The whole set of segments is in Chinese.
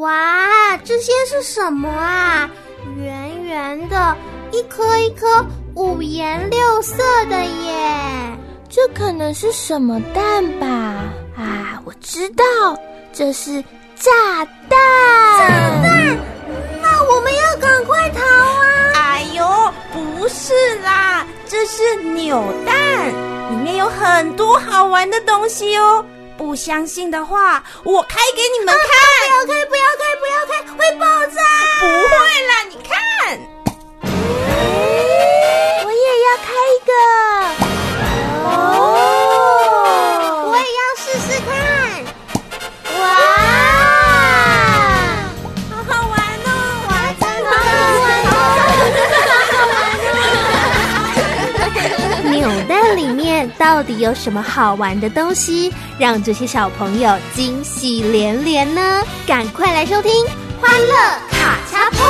哇，这些是什么啊？圆圆的，一颗一颗，五颜六色的耶！这可能是什么蛋吧？啊，我知道，这是炸弹！炸弹！那我们要赶快逃啊！哎呦，不是啦，这是扭蛋，里面有很多好玩的东西哦。不相信的话，我开给你们看。不要开，不要开，不要开，会爆炸！不会啦，你看，到底有什么好玩的东西，让这些小朋友惊喜连连呢？赶快来收听《欢乐卡恰碰》。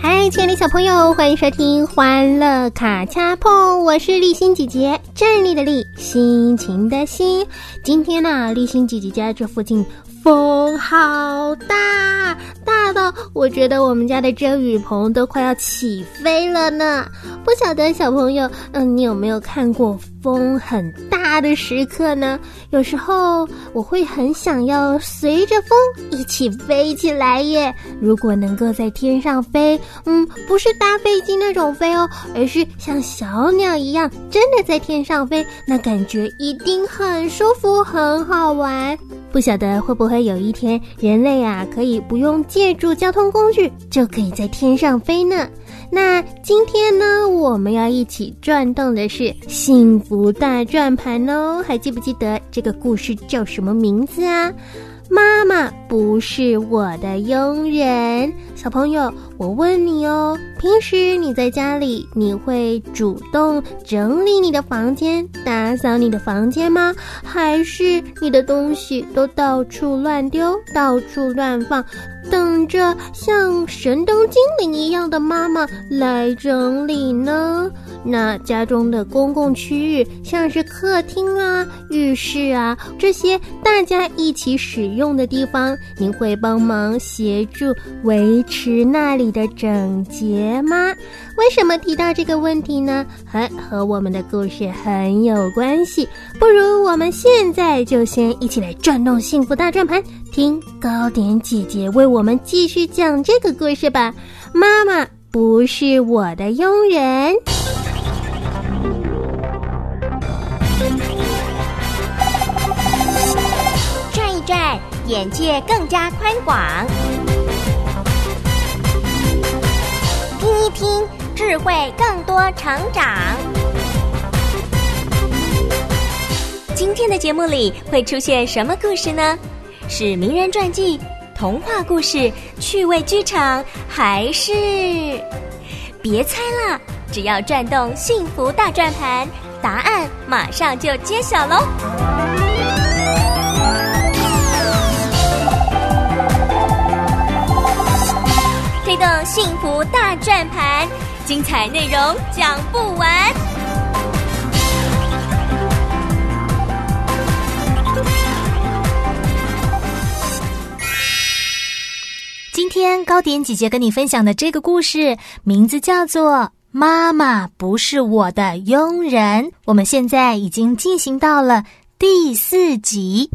嗨，亲爱的小朋友，欢迎收听《欢乐卡恰碰》，我是立心姐姐，站立的立，心情的心。今天呢、立心姐姐家这附近风好大，大到我觉得我们家的遮雨棚都快要起飞了呢。不晓得小朋友，嗯，你有没有看过风很大的时刻呢？有时候我会很想要随着风一起飞起来耶。如果能够在天上飞，嗯，不是搭飞机那种飞哦，而是像小鸟一样真的在天上飞，那感觉一定很舒服，很好玩。不晓得会不会有一天，人类啊可以不用借借助交通工具，就可以在天上飞呢？那今天呢，我们要一起转动的是幸福大转盘哦。还记不记得这个故事叫什么名字啊？妈妈不是我的佣人，小朋友，我问你哦，平时你在家里，你会主动整理你的房间、打扫你的房间吗？还是你的东西都到处乱丢、到处乱放，等着像神灯精灵一样的妈妈来整理呢？那家中的公共区域，像是客厅啊、浴室啊这些大家一起使用的地方，您会帮忙协助维持那里的整洁吗？为什么提到这个问题呢？还和我们的故事很有关系。不如我们现在就先一起来转动幸福大转盘，听糕点姐姐为我们继续讲这个故事吧。妈妈不是我的佣人。转一转，眼界更加宽广；听，智慧更多成长。今天的节目里会出现什么故事呢？是名人传记、童话故事、趣味剧场，还是……别猜了，只要转动幸福大转盘，答案马上就揭晓喽！的幸福大转盘，精彩内容讲不完。今天糕点姐姐跟你分享的这个故事，名字叫做《妈妈不是我的佣人》。我们现在已经进行到了第四集。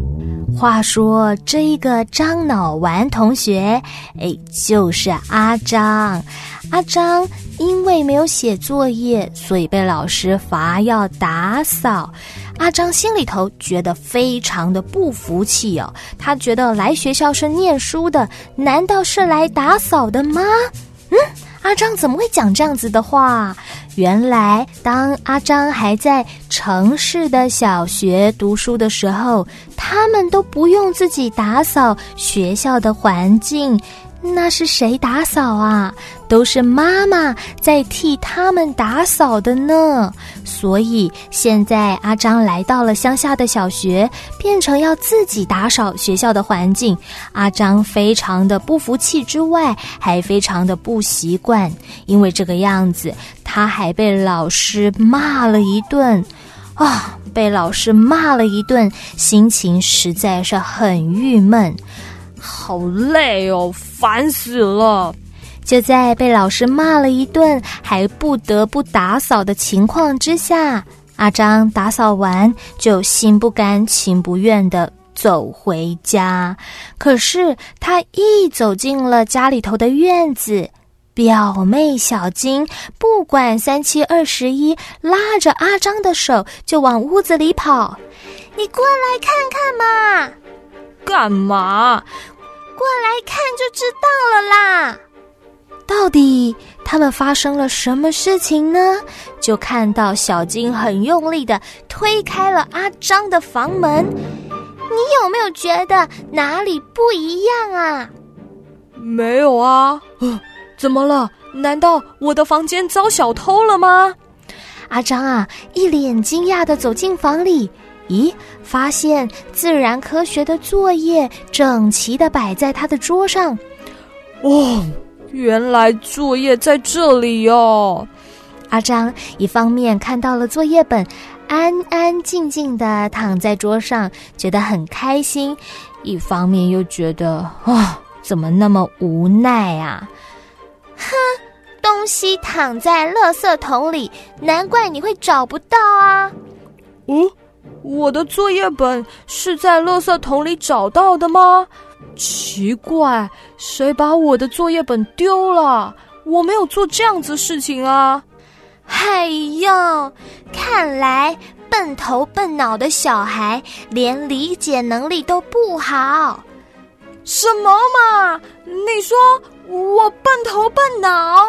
话说，这一个张脑丸同学，哎，就是阿张。阿张因为没有写作业，所以被老师罚要打扫。阿张心里头觉得非常的不服气哦，他觉得来学校是念书的，难道是来打扫的吗？嗯，阿张怎么会讲这样子的话？原来，当阿张还在城市的小学读书的时候，他们都不用自己打扫学校的环境。那是谁打扫啊？都是妈妈在替他们打扫的呢。所以现在阿张来到了乡下的小学，变成要自己打扫学校的环境。阿张非常的不服气，之外还非常的不习惯，因为这个样子，他还被老师骂了一顿。啊，被老师骂了一顿，心情实在是很郁闷，好累哦，烦死了。就在被老师骂了一顿，还不得不打扫的情况之下，阿张打扫完就心不甘情不愿的走回家。可是他一走进了家里头的院子，表妹小金不管三七二十一，拉着阿张的手就往屋子里跑。你过来看看嘛！干嘛？过来看就知道了啦。到底他们发生了什么事情呢？就看到小金很用力的推开了阿张的房门。你有没有觉得哪里不一样啊？没有啊。怎么了？难道我的房间遭小偷了吗？阿张啊，一脸惊讶的走进房里，咦，发现自然科学的作业整齐的摆在他的桌上。哦。原来作业在这里哦！阿张一方面看到了作业本，安安静静的躺在桌上，觉得很开心；一方面又觉得啊，怎么那么无奈啊！哼，东西躺在垃圾桶里，难怪你会找不到啊！哦，我的作业本是在垃圾桶里找到的吗？奇怪，谁把我的作业本丢了？我没有做这样子事情啊！哎呦，看来笨头笨脑的小孩连理解能力都不好。什么嘛？你说我笨头笨脑？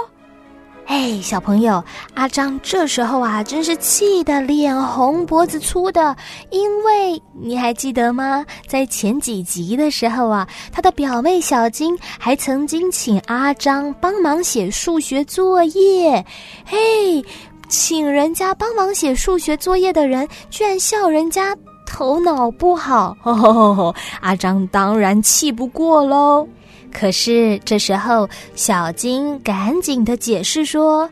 哎，小朋友，阿张这时候啊，真是气得脸红脖子粗的。因为你还记得吗？在前几集的时候啊，他的表妹小金还曾经请阿张帮忙写数学作业。嘿，请人家帮忙写数学作业的人，居然笑人家头脑不好。阿张当然气不过喽。可是这时候，小金赶紧的解释说：“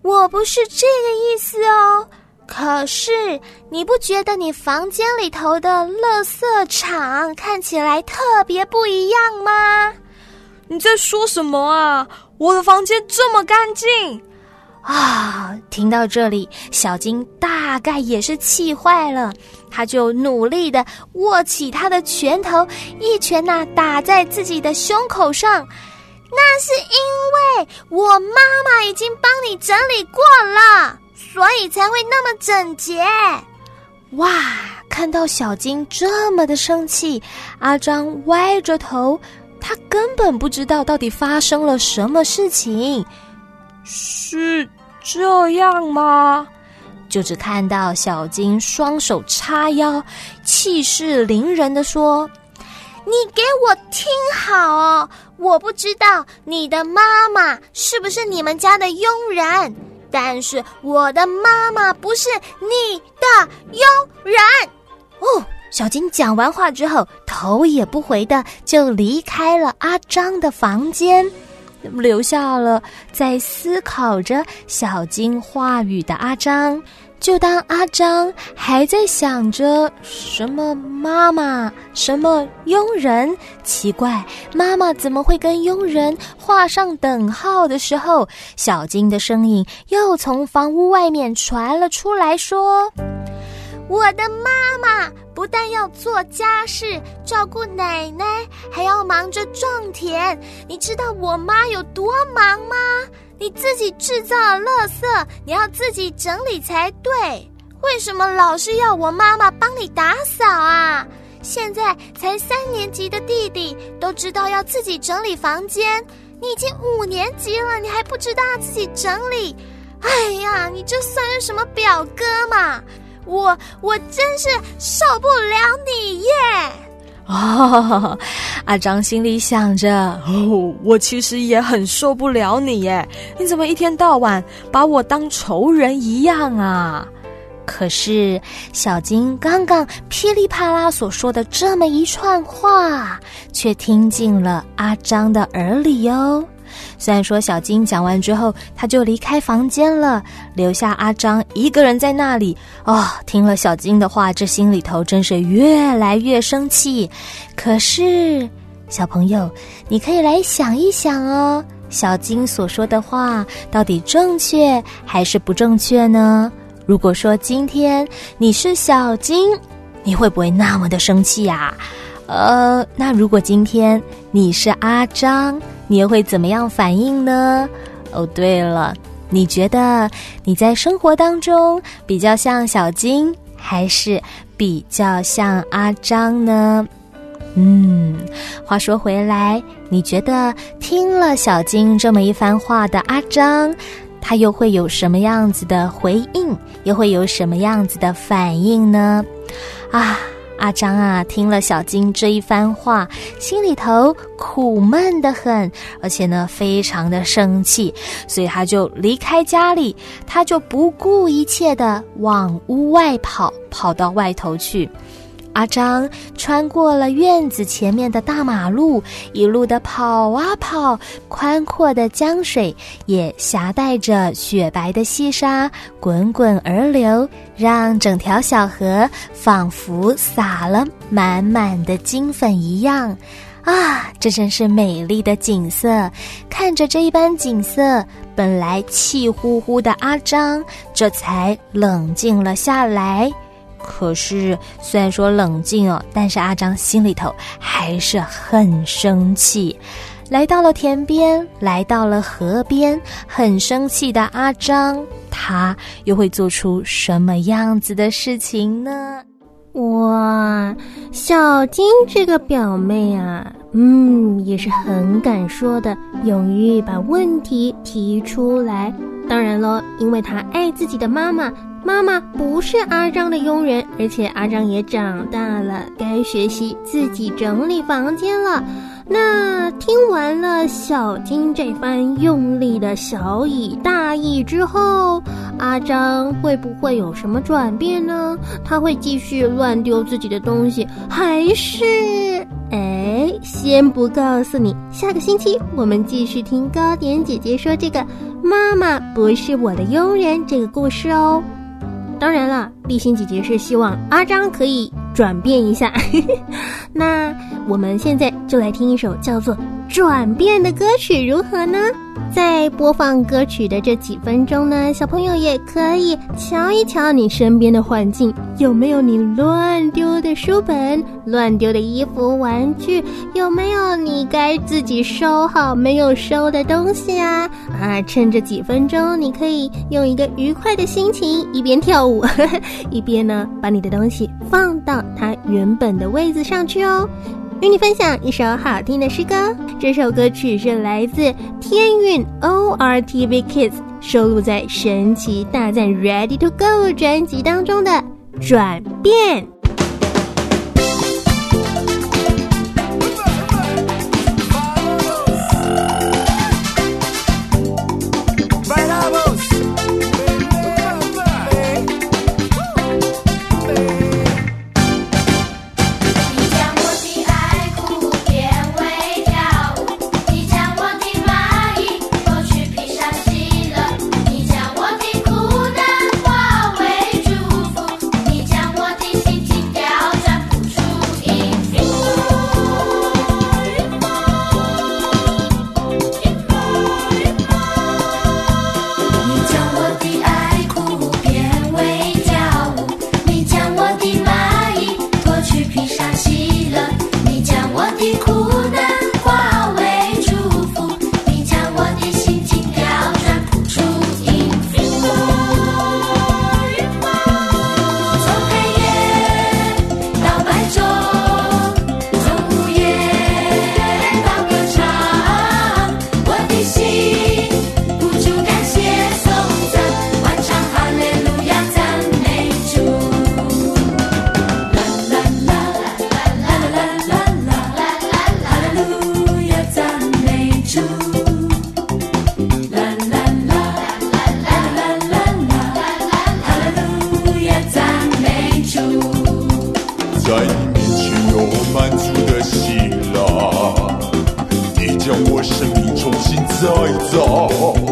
我不是这个意思哦。可是你不觉得你房间里头的垃圾场看起来特别不一样吗？你在说什么啊？我的房间这么干净。”啊！听到这里，小金大概也是气坏了，他就努力的握起他的拳头，一拳呐打在自己的胸口上。那是因为我妈妈已经帮你整理过了，所以才会那么整洁。哇！看到小金这么的生气，阿张歪着头，他根本不知道到底发生了什么事情。是这样吗？就只看到小金双手叉腰，气势凌人的说：“你给我听好哦！我不知道你的妈妈是不是你们家的佣人，但是我的妈妈不是你的佣人。”哦，小金讲完话之后，头也不回的就离开了阿张的房间。留下了在思考着小金话语的阿张。就当阿张还在想着什么妈妈、什么佣人，奇怪，妈妈怎么会跟佣人画上等号的时候，小金的声音又从房屋外面传了出来，说。我的妈妈不但要做家事、照顾奶奶，还要忙着种田。你知道我妈有多忙吗？你自己制造垃圾，你要自己整理才对。为什么老是要我妈妈帮你打扫啊？现在才三年级的弟弟都知道要自己整理房间，你已经五年级了，你还不知道自己整理？哎呀，你这算是什么表哥嘛？我我真是受不了你耶！哦，阿张心里想着，哦，我其实也很受不了你耶！你怎么一天到晚把我当仇人一样啊？可是小金刚刚噼里啪啦所说的这么一串话，却听进了阿张的耳里哟。虽然说小金讲完之后，他就离开房间了，留下阿张一个人在那里。哦，听了小金的话，这心里头真是越来越生气。可是，小朋友，你可以来想一想哦，小金所说的话到底正确还是不正确呢？如果说今天你是小金，你会不会那么的生气呀？呃，那如果今天你是阿张，你又会怎么样反应呢？哦，对了，你觉得你在生活当中比较像小金，还是比较像阿张呢？嗯，话说回来，你觉得听了小金这么一番话的阿张，他又会有什么样子的回应？又会有什么样子的反应呢？啊！阿张啊，听了小金这一番话，心里头苦闷的很，而且呢，非常的生气，所以他就离开家里，他就不顾一切的往屋外跑，跑到外头去。阿张穿过了院子前面的大马路，一路的跑啊跑，宽阔的江水也携带着雪白的细沙滚滚而流，让整条小河仿佛洒了满满的金粉一样。啊，这真是美丽的景色！看着这一般景色，本来气呼呼的阿张这才冷静了下来。可是，虽然说冷静哦，但是阿张心里头还是很生气。来到了田边，来到了河边，很生气的阿张，他又会做出什么样子的事情呢？哇，小金这个表妹啊，嗯，也是很敢说的，勇于把问题提出来。当然了，因为他爱自己的妈妈。妈妈不是阿张的佣人，而且阿张也长大了，该学习自己整理房间了。那听完了小金这番用力的小以大意之后，阿张会不会有什么转变呢？他会继续乱丢自己的东西，还是……哎，先不告诉你，下个星期我们继续听糕点姐姐说这个“妈妈不是我的佣人”这个故事哦。当然了，立新姐姐是希望阿张可以转变一下。那我们现在就来听一首叫做《转变》的歌曲，如何呢？在播放歌曲的这几分钟呢，小朋友也可以瞧一瞧你身边的环境，有没有你乱丢的书本、乱丢的衣服、玩具，有没有你该自己收好没有收的东西啊？啊，趁这几分钟，你可以用一个愉快的心情，一边跳舞，一边呢把你的东西放到它原本的位置上去哦。与你分享一首好听的诗歌，这首歌曲是来自天韵 O R T V Kids 收录在《神奇大战 Ready to Go》专辑当中的《转变》。重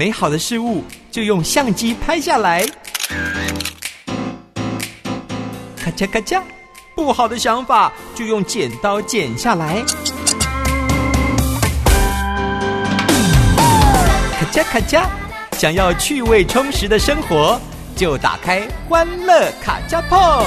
美好的事物就用相机拍下来。咔嚓咔嚓，不好的想法就用剪刀剪下来。咔嚓咔嚓，想要趣味充实的生活，就打开欢乐卡加碰。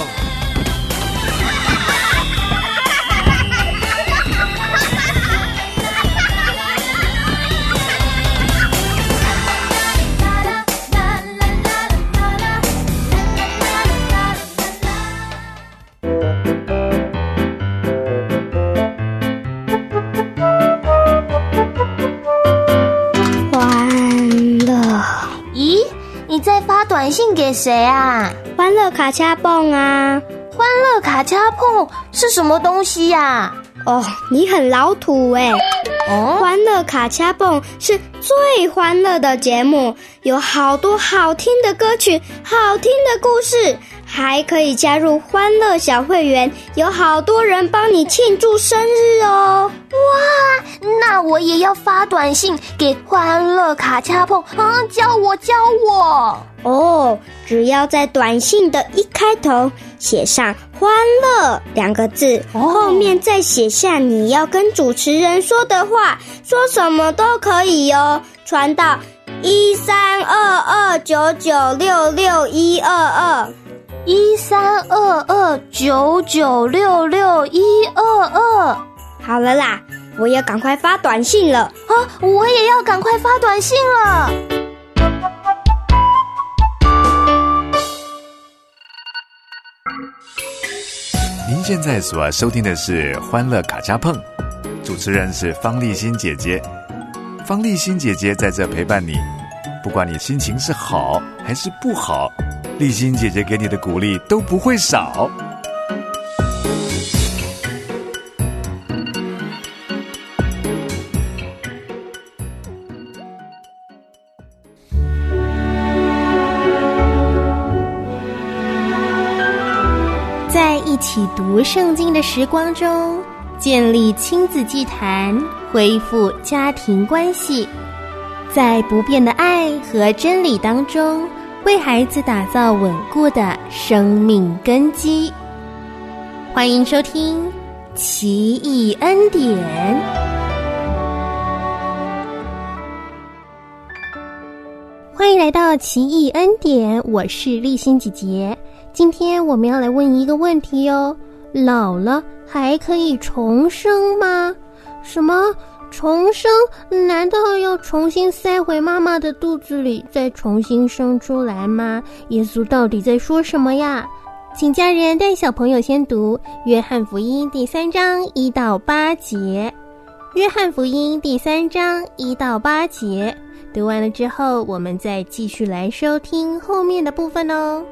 信给谁啊？欢乐卡恰蹦啊！欢乐卡恰蹦是什么东西呀、哦，你很老土哎。哦，欢乐卡恰蹦是最欢乐的节目，有好多好听的歌曲，好听的故事，还可以加入欢乐小会员，有好多人帮你庆祝生日哦。哇，那我也要发短信给欢乐卡恰碰啊！教我教我。哦，只要在短信的一开头写上“欢乐”两个字，后面再写下你要跟主持人说的话，说什么都可以哦。传到一三二二九九六六一二二。一三二二九九六六一二二。好了啦，我要赶快发短信了。啊，我也要赶快发短信了。您现在所收听的是《欢乐卡加碰》，主持人是方丽欣姐姐。方丽欣姐姐在这陪伴你，不管你心情是好还是不好，丽欣姐姐给你的鼓励都不会少。在一起读圣经的时光中，建立亲子祭坛，恢复家庭关系，在不变的爱和真理当中，为孩子打造稳固的生命根基。欢迎收听《奇异恩典》。欢迎来到奇异恩典，我是立新姐姐。今天我们要来问一个问题哦：老了还可以重生吗？什么重生难道要重新塞回妈妈的肚子里，再重新生出来吗？耶稣到底在说什么呀？请家人带小朋友先读《约翰福音》第三章一到八节，《约翰福音》第三章一到八节。读完了之后，我们再继续来收听后面的部分哦。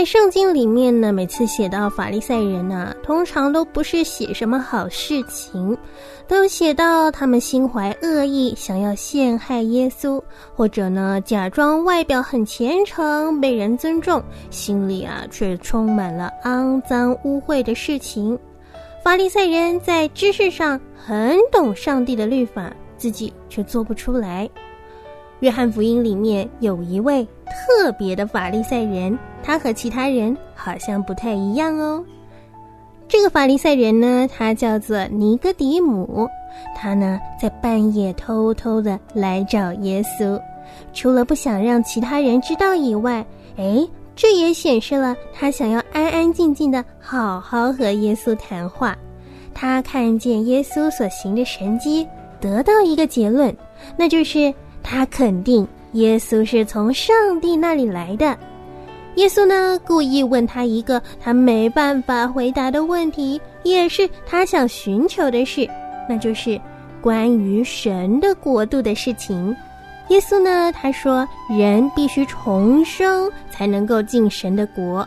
在圣经里面呢，每次写到法利赛人呐、通常都不是写什么好事情，都写到他们心怀恶意，想要陷害耶稣，或者呢假装外表很虔诚，被人尊重，心里啊却充满了肮脏污秽的事情。法利赛人在知识上很懂上帝的律法，自己却做不出来。约翰福音里面有一位特别的法利赛人，他和其他人好像不太一样哦。这个法利赛人呢，他叫做尼哥底母，他呢在半夜偷偷的来找耶稣，除了不想让其他人知道以外，哎，这也显示了他想要安安静静的好好和耶稣谈话。他看见耶稣所行的神迹，得到一个结论，那就是。他肯定耶稣是从上帝那里来的。耶稣呢，故意问他一个他没办法回答的问题，也是他想寻求的事，那就是关于神的国度的事情。耶稣呢，他说人必须重生才能够进神的国。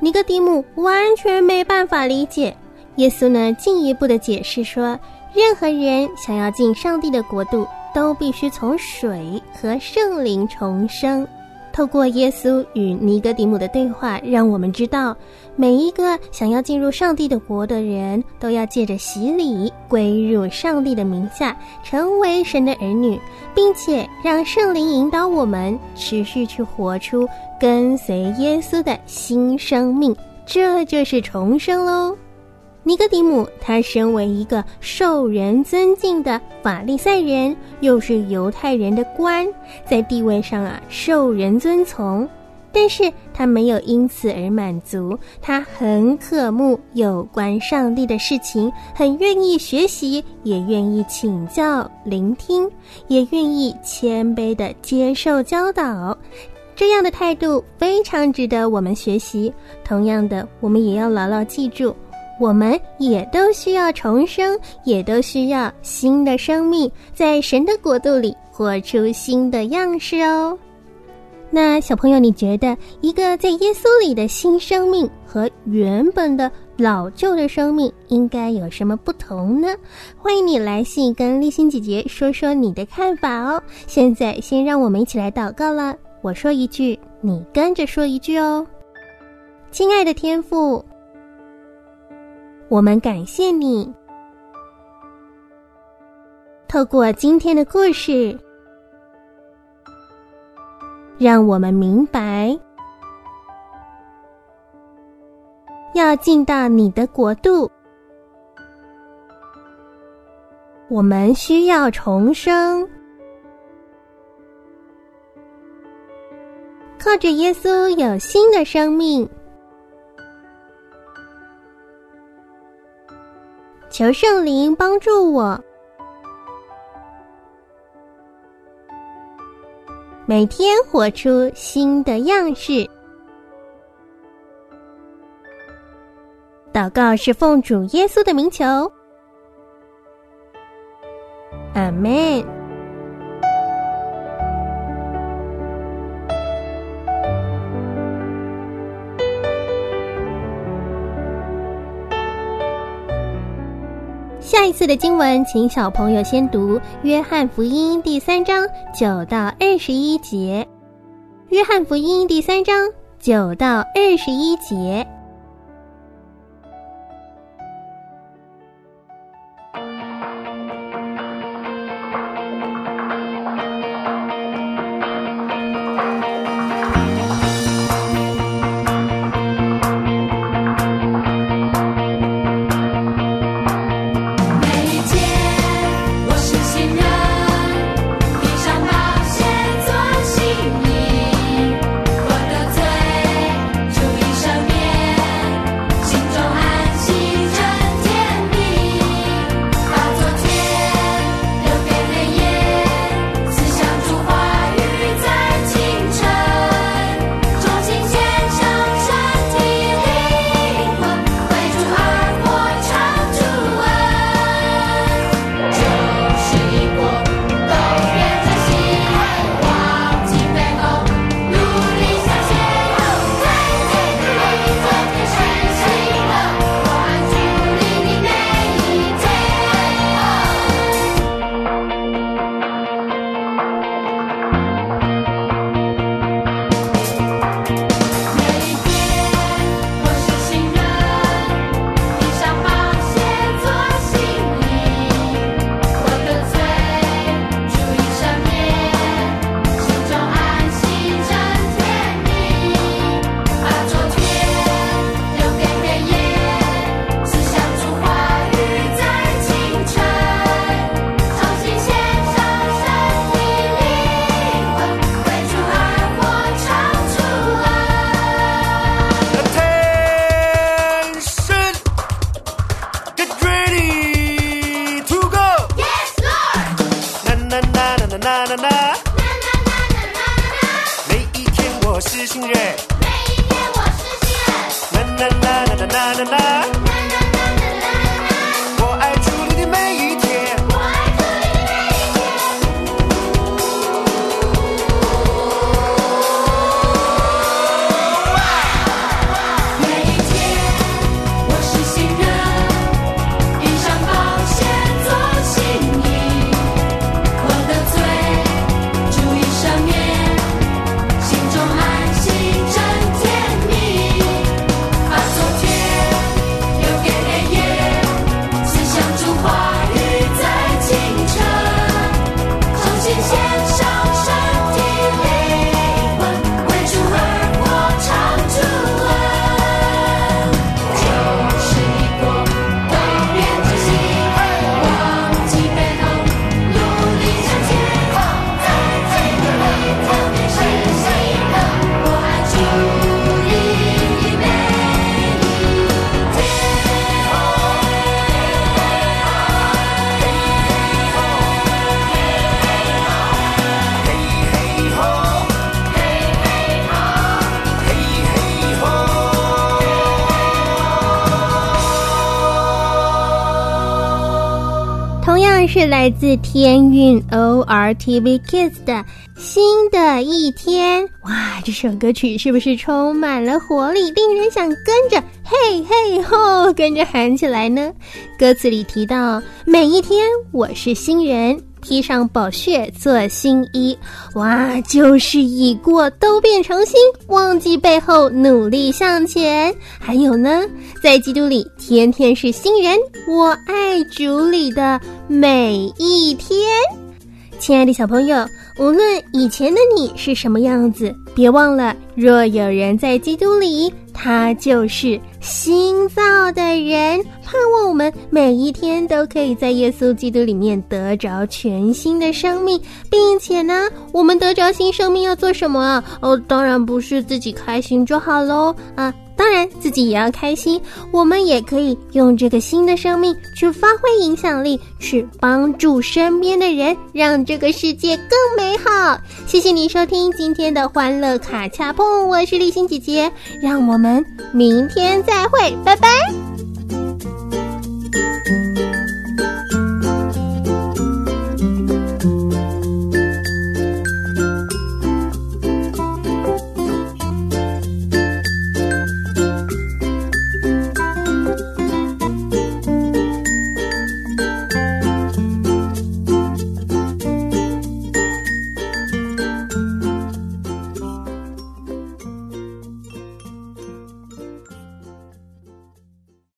尼哥底母完全没办法理解。耶稣呢，进一步的解释说，任何人想要进上帝的国度。都必须从水和圣灵重生。透过耶稣与尼哥底母的对话，让我们知道，每一个想要进入上帝的国的人，都要借着洗礼归入上帝的名下，成为神的儿女，并且让圣灵引导我们持续去活出跟随耶稣的新生命。这就是重生喽。尼哥底姆，他身为一个受人尊敬的法利赛人，又是犹太人的官，在地位上啊受人尊崇。但是他没有因此而满足，他很渴慕有关上帝的事情，很愿意学习，也愿意请教、聆听，也愿意谦卑的接受教导。这样的态度非常值得我们学习。同样的，我们也要牢牢记住。我们也都需要重生，也都需要新的生命，在神的国度里活出新的样式哦。那小朋友，你觉得一个在耶稣里的新生命和原本的老旧的生命应该有什么不同呢？欢迎你来信跟立新姐姐说说你的看法哦。现在先让我们一起来祷告了，我说一句，你跟着说一句哦。亲爱的天父。我们感谢你，透过今天的故事，让我们明白，要进到你的国度，我们需要重生，靠着耶稣有新的生命。求圣灵帮助我，每天活出新的样式。祷告是奉主耶稣的名求，阿门。一次的经文，请小朋友先读《约翰福音》第三章九到二十一节，《约翰福音》第三章九到二十一节。是来自天韵 ORTV Kids 的新的一天，哇！这首歌曲是不是充满了活力，令人想跟着嘿嘿吼跟着喊起来呢？歌词里提到，每一天我是新人。披上宝血做新衣，哇！旧事已过，都变成新，忘记背后，努力向前。还有呢，在基督里，天天是新人。我爱主里的每一天。亲爱的小朋友，无论以前的你是什么样子，别忘了，若有人在基督里，他就是新造的人。盼望我们每一天都可以在耶稣基督里面得着全新的生命，并且呢，我们得着新生命要做什么？哦，当然不是自己开心就好喽啊！当然，自己也要开心。我们也可以用这个新的生命去发挥影响力，去帮助身边的人，让这个世界更美好。谢谢你收听今天的欢乐卡恰碰，我是立心姐姐，让我们明天再会，拜拜。